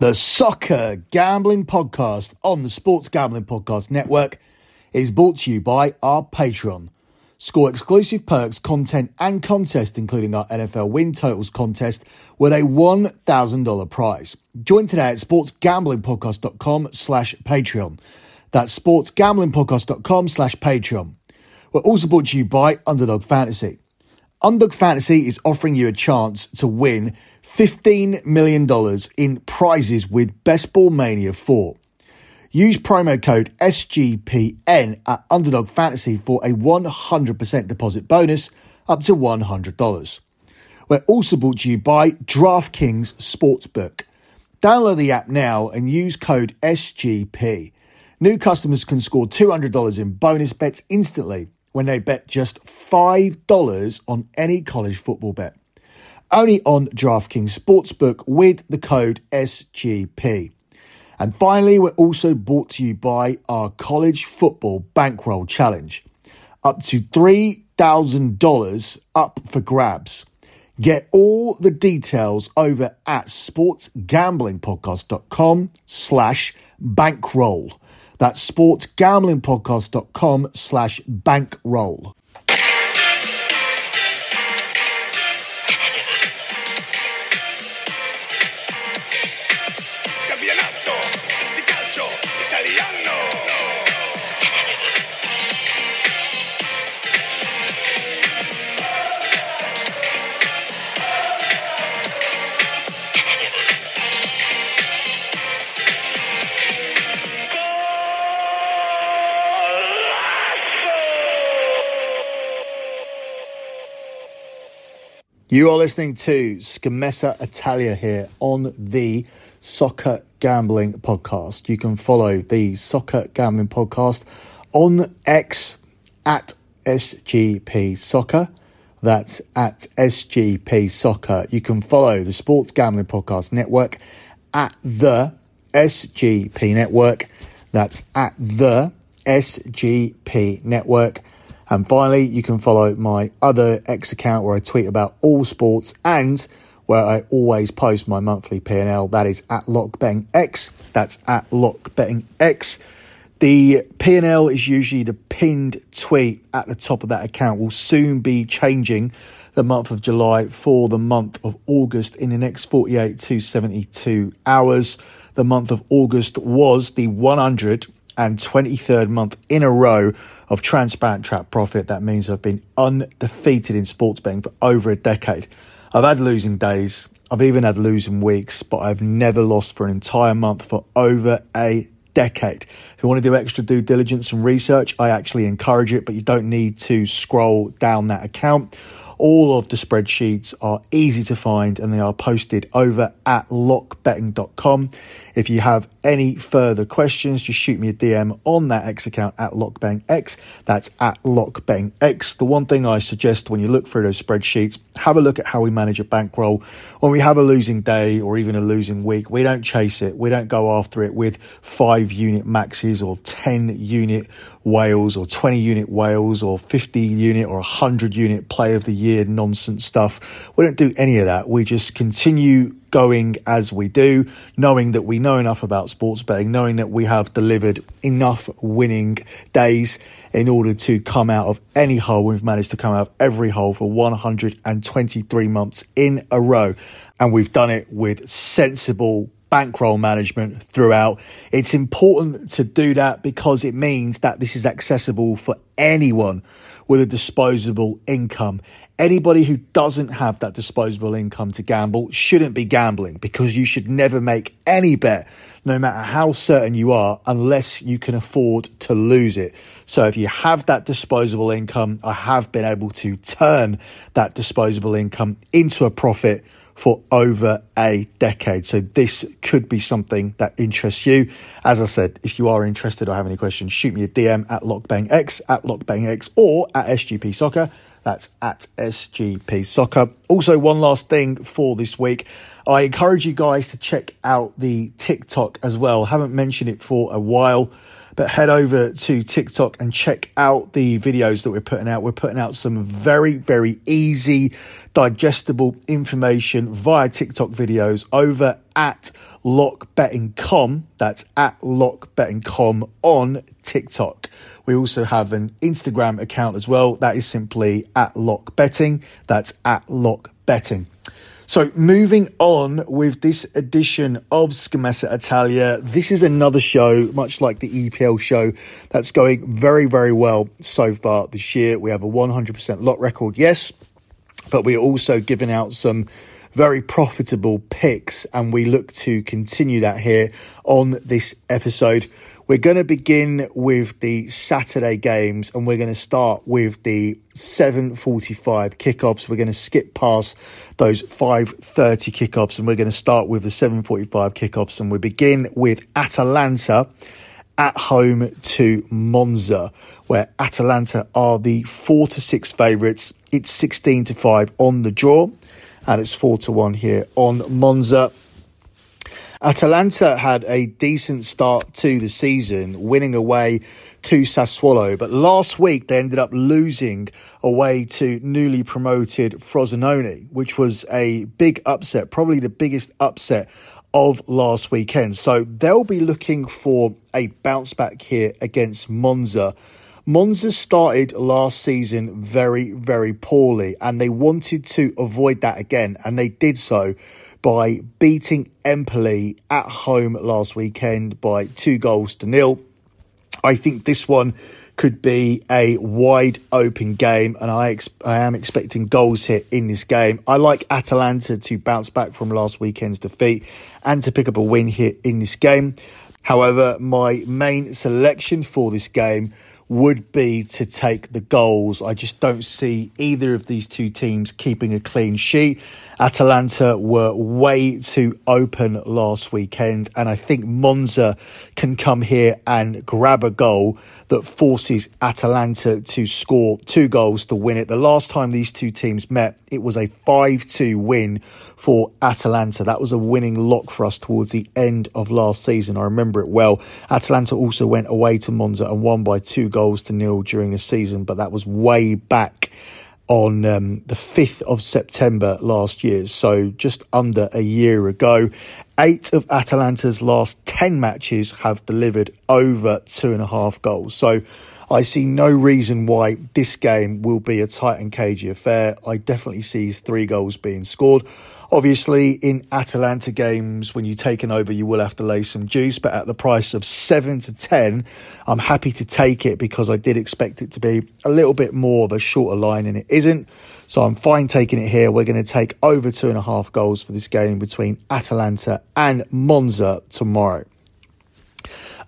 The Soccer Gambling Podcast on the Sports Gambling Podcast Network is brought to you by our Patreon. Score exclusive perks, content, and contest, including our NFL win totals contest, with a $1,000 prize. Join today at sportsgamblingpodcast.com slash Patreon. That's sportsgamblingpodcast.com slash Patreon. We're also brought to you by Underdog Fantasy. Underdog Fantasy is offering you a chance to win $15 million in prizes with Best Ball Mania 4. Use promo code SGPN at Underdog Fantasy for a 100% deposit bonus up to $100. We're also brought to you by DraftKings Sportsbook. Download the app now and use code SGP. New customers can score $200 in bonus bets instantly when they bet just $5 on any college football bet only on DraftKings Sportsbook with the code SGP. And finally, we're also brought to you by our College Football Bankroll Challenge. Up to $3,000 up for grabs. Get all the details over at sportsgamblingpodcast.com slash bankroll. That's sportsgamblingpodcast.com slash bankroll. You are listening to Scommessa Italia here on the Soccer Gambling Podcast. You can follow the Soccer Gambling Podcast on X at SGP Soccer. That's at SGP Soccer. You can follow the Sports Gambling Podcast Network at the SGP Network. That's at the SGP Network. And finally, you can follow my other X account where I tweet about all sports and where I always post my monthly P&L. That is at LockBettingX. That's at LockBettingX. The P&L is usually the pinned tweet at the top of that account. Will soon be changing the month of July for the month of August in the next 48 to 72 hours. The month of August was the 123rd month in a row of transparent trap profit. That means I've been undefeated in sports betting for over a decade. I've had losing days. I've even had losing weeks, but I've never lost for an entire month for over a decade. If you want to do extra due diligence and research, I actually encourage it, but you don't need to scroll down that account. All of the spreadsheets are easy to find and they are posted over at lockbetting.com. If you have any further questions, just shoot me a DM on that X account at lockbangx. That's at lockbangx. The one thing I suggest when you look through those spreadsheets, have a look at how we manage a bankroll. When we have a losing day or even a losing week, we don't chase it. We don't go after it with five unit maxes or 10 unit whales or 20 unit whales or 50 unit or 100 unit play of the year nonsense stuff. We don't do any of that. We just continue going as we do, knowing that we know enough about sports betting, knowing that we have delivered enough winning days in order to come out of any hole. We've managed to come out of every hole for 123 months in a row. And we've done it with sensible bankroll management throughout. It's important to do that because it means that this is accessible for anyone with a disposable income. Anybody who doesn't have that disposable income to gamble shouldn't be gambling because you should never make any bet, no matter how certain you are, unless you can afford to lose it. So if you have that disposable income, I have been able to turn that disposable income into a profit for over a decade. So this could be something that interests you. As I said, if you are interested or have any questions, shoot me a DM at LockBangX, at LockBangX, or at SGP Soccer. That's at SGP Soccer. Also, one last thing for this week. I encourage you guys to check out the TikTok as well. Haven't mentioned it for a while but head over to TikTok and check out the videos that we're putting out. We're putting out some very, very easy, digestible information via TikTok videos over at lockbetting.com. That's at lockbetting.com on TikTok. We also have an Instagram account as well. That is simply at lockbetting. That's at lockbetting. So, moving on with this edition of Scommessa Italia, this is another show, much like the EPL show, that's going very, very well so far this year. We have a 100% lot record, yes, but we're also giving out some very profitable picks, and we look to continue that here on this episode. We're going to begin with the Saturday games and we're going to start with the 7:45 kickoffs. We're going to skip past those 5:30 kickoffs and we're going to start with the 7:45 kickoffs and we begin with Atalanta at home to Monza where Atalanta are the 4 to 6 favorites. It's 16 to 5 on the draw and it's 4 to 1 here on Monza. Atalanta had a decent start to the season, winning away to Sassuolo, but last week they ended up losing away to newly promoted Frosinone, which was a big upset, probably the biggest upset of last weekend. So they'll be looking for a bounce back here against Monza. Monza started last season very, very poorly, and they wanted to avoid that again, and they did so by beating Empoli at home last weekend by two goals to nil. I think this one could be a wide open game, and I, ex- I am expecting goals here in this game. I like Atalanta to bounce back from last weekend's defeat and to pick up a win here in this game. However, my main selection for this game would be to take the goals. I just don't see either of these two teams keeping a clean sheet. Atalanta were way too open last weekend, and I think Monza can come here and grab a goal that forces Atalanta to score two goals to win it. The last time these two teams met, it was a 5 2 win for Atalanta. That was a winning lock for us towards the end of last season. I remember it well. Atalanta also went away to Monza and won by two goals to nil during the season, but that was way back on um, the 5th of September last year, so just under a year ago. Eight of Atalanta's last 10 matches have delivered over two and a half goals. So I see no reason why this game will be a tight and cagey affair. I definitely see three goals being scored. Obviously, in Atalanta games, when you take an over, you will have to lay some juice, but at the price of seven to 10, I'm happy to take it because I did expect it to be a little bit more of a shorter line and it isn't. So I'm fine taking it here. We're going to take over two and a half goals for this game between Atalanta and Monza tomorrow.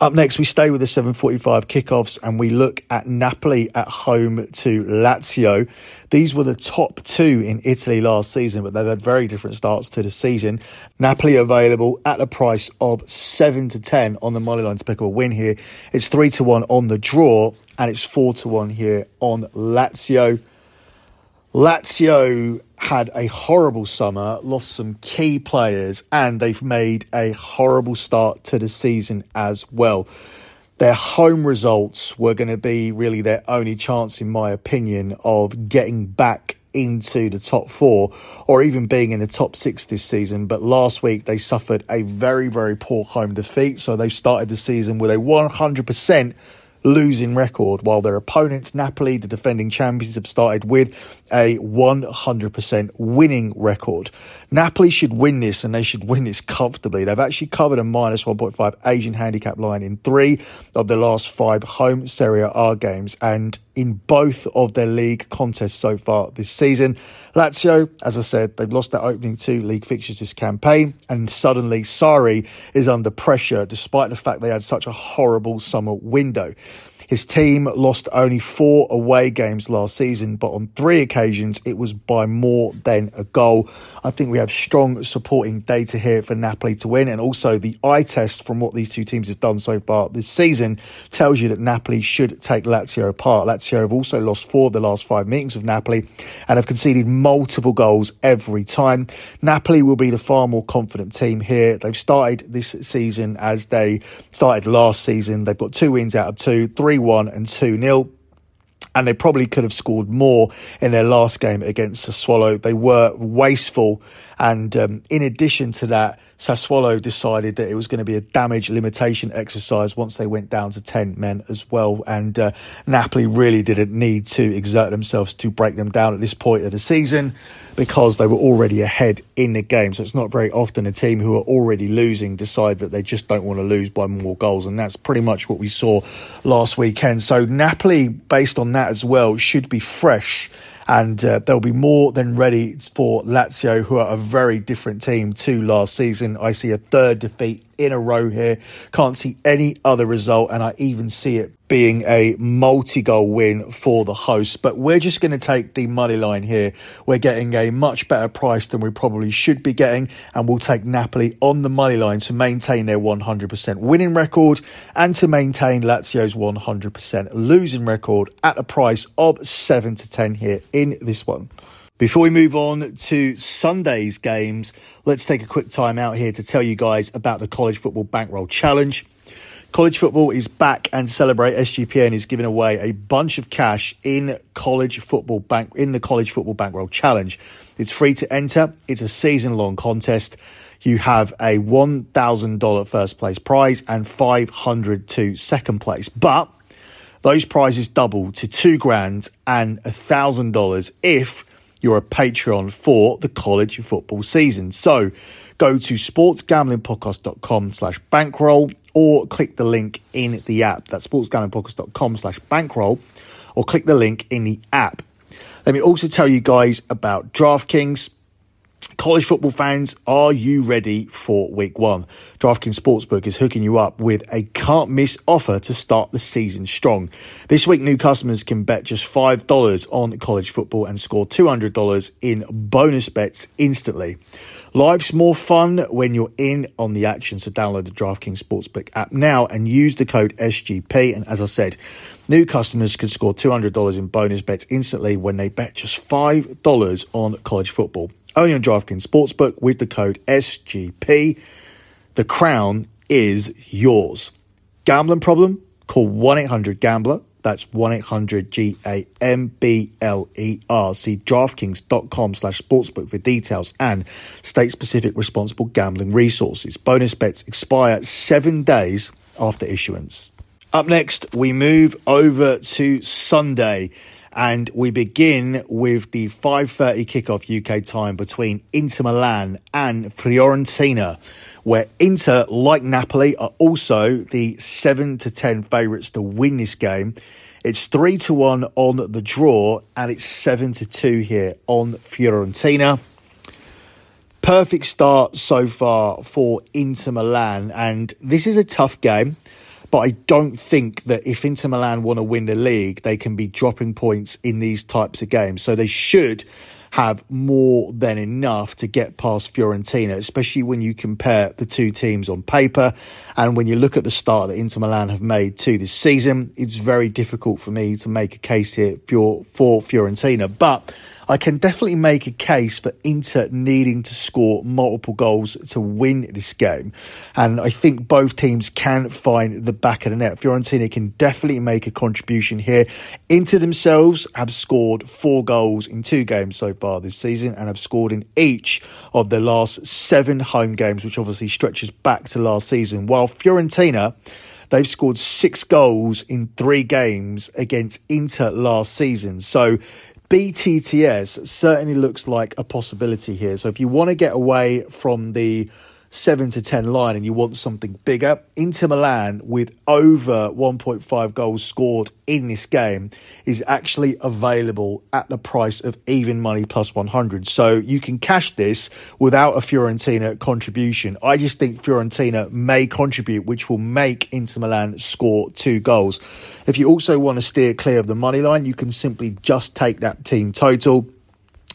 Up next, we stay with the 7:45 kickoffs and we look at Napoli at home to Lazio. These were the top two in Italy last season, but they've had very different starts to the season. Napoli available at a price of seven to ten on the money line to pick up a win here. It's three to one on the draw, and it's four to one here on Lazio. Lazio had a horrible summer, lost some key players, and they've made a horrible start to the season as well. Their home results were going to be really their only chance, in my opinion, of getting back into the top four or even being in the top six this season. But last week they suffered a very, very poor home defeat. So they started the season with a 100% losing record, while their opponents, Napoli, the defending champions, have started with a 100% winning record. Napoli should win this and they should win this comfortably. They've actually covered a minus 1.5 Asian handicap line in three of the last five home Serie A games and in both of their league contests so far this season. Lazio, as I said, they've lost their opening two league fixtures this campaign and suddenly Sarri is under pressure despite the fact they had such a horrible summer window. His team lost only four away games last season, but on three occasions it was by more than a goal. I think we have strong supporting data here for Napoli to win, and also the eye test from what these two teams have done so far this season tells you that Napoli should take Lazio apart. Lazio have also lost four of the last five meetings with Napoli and have conceded multiple goals every time. Napoli will be the far more confident team here. They've started this season as they started last season. They've got two wins out of two, three 1 and 2 0. And they probably could have scored more in their last game against Sassuolo. They were wasteful, and um, in addition to that, Sassuolo decided that it was going to be a damage limitation exercise once they went down to 10 men as well. And uh, Napoli really didn't need to exert themselves to break them down at this point of the season because they were already ahead in the game. So it's not very often a team who are already losing decide that they just don't want to lose by more goals. And that's pretty much what we saw last weekend. So Napoli, based on that as well, should be fresh and uh, they'll be more than ready for Lazio, who are a very different team to last season. I see a third defeat in a row here. Can't see any other result, and I even see it being a multi goal win for the host. But we're just going to take the money line here. We're getting a much better price than we probably should be getting, and we'll take Napoli on the money line to maintain their 100% winning record and to maintain Lazio's 100% losing record at a price of 7 to 10 here in this one. Before we move on to Sunday's games, let's take a quick time out here to tell you guys about the College Football Bankroll Challenge. College football is back and celebrate SGPN is giving away a bunch of cash in college football bank in the College Football Bankroll Challenge. It's free to enter. It's a season long contest. You have a $1,000 first place prize and 500 to second place. But those prizes double to two grand and a thousand dollars if you're a Patreon for the college football season. So go to sportsgamblingpodcast.com slash bankroll or click the link in the app. That's sportsgamblingpodcast.com slash bankroll or click the link in the app. Let me also tell you guys about DraftKings. College football fans, are you ready for week one? DraftKings Sportsbook is hooking you up with a can't miss offer to start the season strong. This week, new customers can bet just $5 on college football and score $200 in bonus bets instantly. Life's more fun when you're in on the action, so download the DraftKings Sportsbook app now and use the code SGP. And as I said, new customers can score $200 in bonus bets instantly when they bet just $5 on college football only on DraftKings Sportsbook with the code SGP. The crown is yours. Gambling problem? Call 1 800 Gambler. That's 1 800 G A M B L E R. See DraftKings.com slash sportsbook for details and state specific responsible gambling resources. Bonus bets expire seven days after issuance. Up next, we move over to Sunday and we begin with the 5:30 kickoff UK time between Inter Milan and Fiorentina, where Inter, like Napoli, are also the seven to ten favourites to win this game. It's three to one on the draw, and it's seven to two here on Fiorentina. Perfect start so far for Inter Milan, and this is a tough game. But I don't think that if Inter Milan want to win the league, they can be dropping points in these types of games. So they should have more than enough to get past Fiorentina, especially when you compare the two teams on paper. And when you look at the start that Inter Milan have made to this season, it's very difficult for me to make a case here for, for Fiorentina. But I can definitely make a case for Inter needing to score multiple goals to win this game. And I think both teams can find the back of the net. Fiorentina can definitely make a contribution here. Inter themselves have scored four goals in two games so far this season and have scored in each of their last seven home games, which obviously stretches back to last season. While Fiorentina They've scored six goals in three games against Inter last season. So BTTS certainly looks like a possibility here. So if you want to get away from the 7 to 10 line and you want something bigger, Inter Milan with over 1.5 goals scored in this game is actually available at the price of even money plus 100. So you can cash this without a Fiorentina contribution. I just think Fiorentina may contribute, which will make Inter Milan score two goals. If you also want to steer clear of the money line, you can simply just take that team total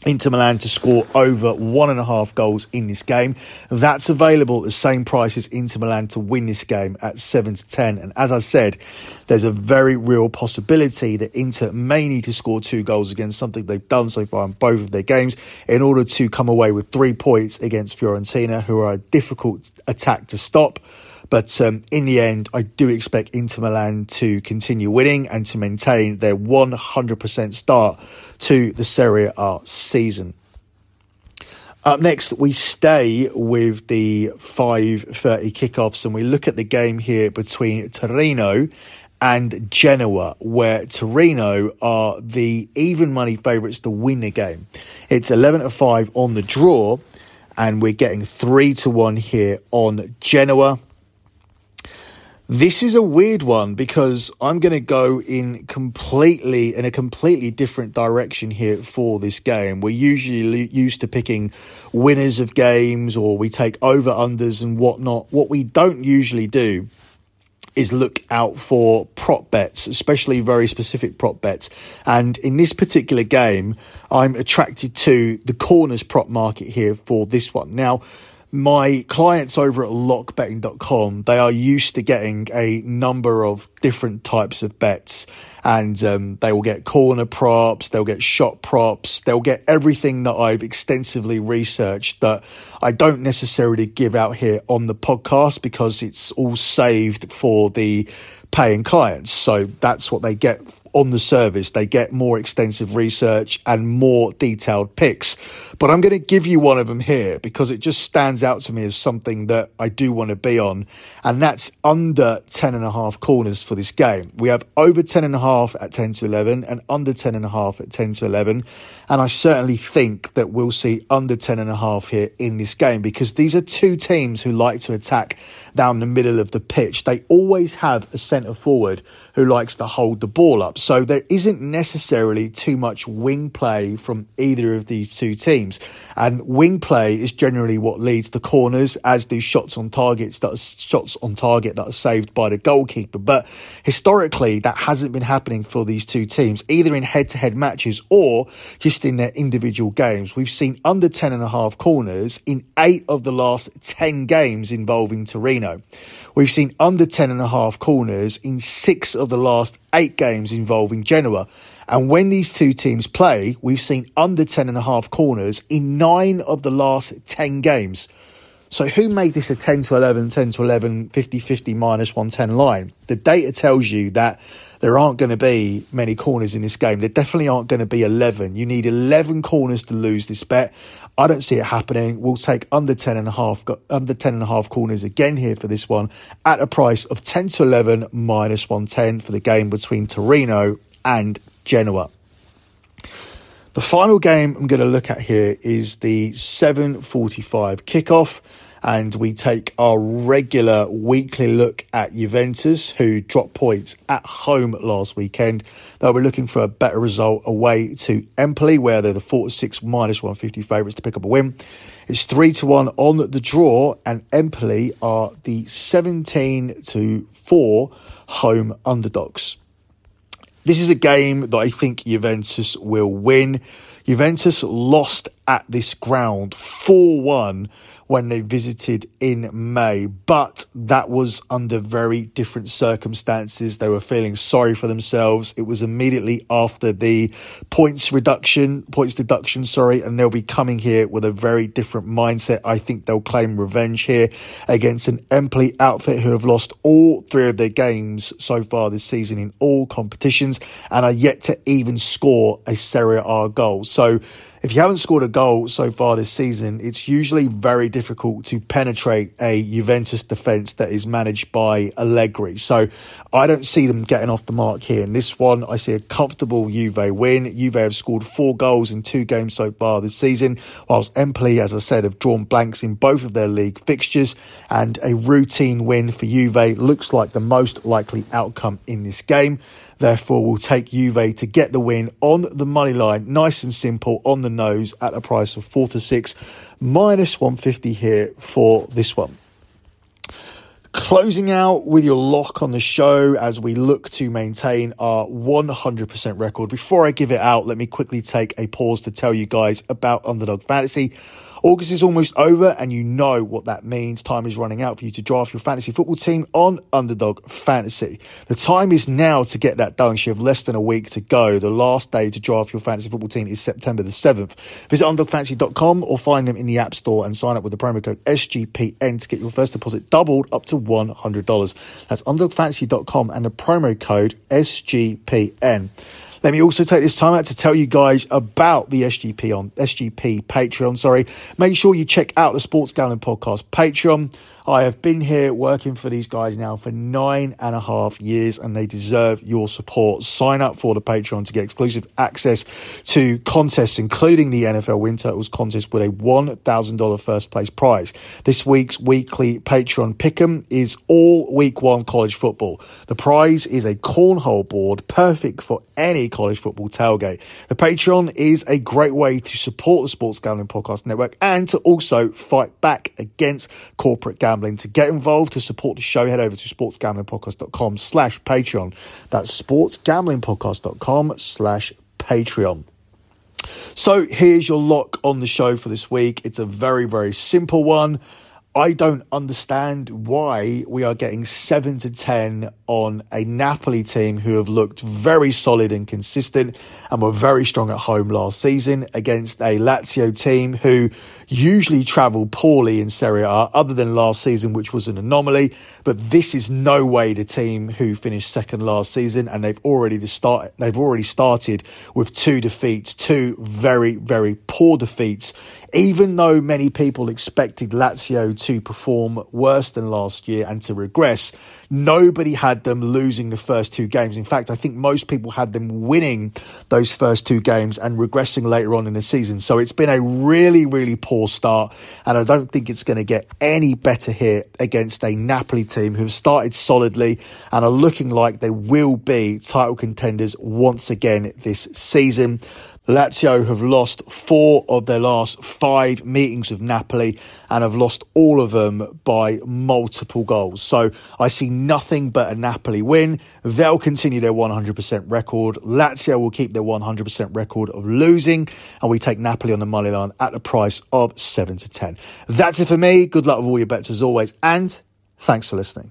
Inter Milan to score over one and a half goals in this game. That's available at the same price as Inter Milan to win this game at 7 to 10. And as I said, there's a very real possibility that Inter may need to score two goals against something they've done so far in both of their games in order to come away with three points against Fiorentina, who are a difficult attack to stop. But um, in the end, I do expect Inter Milan to continue winning and to maintain their 100% start to the Serie A season. Up next, we stay with the 5.30 kickoffs and we look at the game here between Torino and Genoa, where Torino are the even money favourites to win the game. It's 11 to 5 on the draw, and we're getting 3 to 1 here on Genoa. This is a weird one because I'm going to go in completely in a completely different direction here for this game. We're usually used to picking winners of games or we take over unders and whatnot. What we don't usually do is look out for prop bets, especially very specific prop bets. And in this particular game, I'm attracted to the corners prop market here for this one. Now, my clients over at lockbetting.com, they are used to getting a number of different types of bets and um, they will get corner props, they'll get shot props, they'll get everything that I've extensively researched that I don't necessarily give out here on the podcast because it's all saved for the paying clients. So that's what they get on the service. They get more extensive research and more detailed picks. But I'm going to give you one of them here because it just stands out to me as something that I do want to be on. And that's under 10 and a half corners for this game. We have over 10 and a half at 10 to 11 and under 10 and a half at 10 to 11. And I certainly think that we'll see under 10 and a half here in this game because these are two teams who like to attack down the middle of the pitch. They always have a centre forward who likes to hold the ball up. So there isn't necessarily too much wing play from either of these two teams. And wing play is generally what leads to corners, as do shots on targets that are shots on target that are saved by the goalkeeper. But historically, that hasn't been happening for these two teams, either in head to head matches or just in their individual games. We've seen under 10 and a half corners in eight of the last 10 games involving Torino. We've seen under 10 and a half corners in six of the last eight games involving Genoa. And when these two teams play, we've seen under 10 and a half corners in nine of the last 10 games. So who made this a 10 to 11, 10 to 11, 50 50 minus 110 line? The data tells you that there aren't going to be many corners in this game. There definitely aren't going to be 11. You need 11 corners to lose this bet. I don't see it happening. We'll take under 10 and a half, under 10 and a half corners again here for this one at a price of 10 to 11 minus 110 for the game between Torino and Genoa. The final game I'm going to look at here is the 7:45 kickoff and we take our regular weekly look at Juventus, who dropped points at home last weekend. They'll be looking for a better result away to Empoli, where they're the 46 minus 150 favourites to pick up a win. It's 3 to 1 on the draw, and Empoli are the 17 to 4 home underdogs. This is a game that I think Juventus will win. Juventus lost at this ground 4 1 when they visited in May, but that was under very different circumstances. They were feeling sorry for themselves. It was immediately after the points reduction, points deduction, sorry, and they'll be coming here with a very different mindset. I think they'll claim revenge here against an Empoli outfit who have lost all three of their games so far this season in all competitions and are yet to even score a Serie A goal. So if you haven't scored a goal so far this season, it's usually very difficult to penetrate a Juventus defence that is managed by Allegri. So I don't see them getting off the mark here. In this one, I see a comfortable Juve win. Juve have scored four goals in two games so far this season, whilst Empoli, as I said, have drawn blanks in both of their league fixtures. And a routine win for Juve looks like the most likely outcome in this game. Therefore, we'll take Juve to get the win on the money line, nice and simple on the nose at a price of four to six, minus 150 here for this one. Closing out with your lock on the show as we look to maintain our 100% record. Before I give it out, let me quickly take a pause to tell you guys about Underdog Fantasy. August is almost over, and you know what that means. Time is running out for you to draft your fantasy football team on Underdog Fantasy. The time is now to get that done. You have less than a week to go. The last day to draft your fantasy football team is September the 7th. Visit underdogfantasy.com or find them in the App Store and sign up with the promo code SGPN to get your first deposit doubled up to $100. That's underdogfantasy.com and the promo code SGPN. Let me also take this time out to tell you guys about the SGP on SGP Patreon. Sorry, make sure you check out the Sports Gambling Podcast Patreon. I have been here working for these guys now for nine and a half years, and they deserve your support. Sign up for the Patreon to get exclusive access to contests, including the NFL Win Totals contest with a $1,000 first place prize. This week's weekly Patreon pick'em is all week one college football. The prize is a cornhole board, perfect for any college football tailgate. The Patreon is a great way to support the Sports Gambling Podcast Network and to also fight back against corporate gambling. To get involved, to support the show, head over to sportsgamblingpodcast.com slash Patreon. That's sportsgamblingpodcast.com slash Patreon. So here's your lock on the show for this week. It's a very, very simple one. I don't understand why we are getting 7 to 10 on a Napoli team who have looked very solid and consistent and were very strong at home last season against a Lazio team who usually travel poorly in Serie A, other than last season, which was an anomaly. But this is no way the team who finished second last season, and they've already start they've already started with two defeats, two very very poor defeats. Even though many people expected Lazio to perform worse than last year and to regress, nobody had them losing the first two games. In fact, I think most people had them winning those first two games and regressing later on in the season. So it's been a really, really poor start, and I don't think it's going to get any better here against a Napoli team who've started solidly and are looking like they will be title contenders once again this season. Lazio have lost four of their last five meetings with Napoli and have lost all of them by multiple goals. So I see nothing but a Napoli win. They'll continue their 100% record. Lazio will keep their 100% record of losing. And we take Napoli on the money line at the price of 7 to 10. That's it for me. Good luck with all your bets as always. And thanks for listening.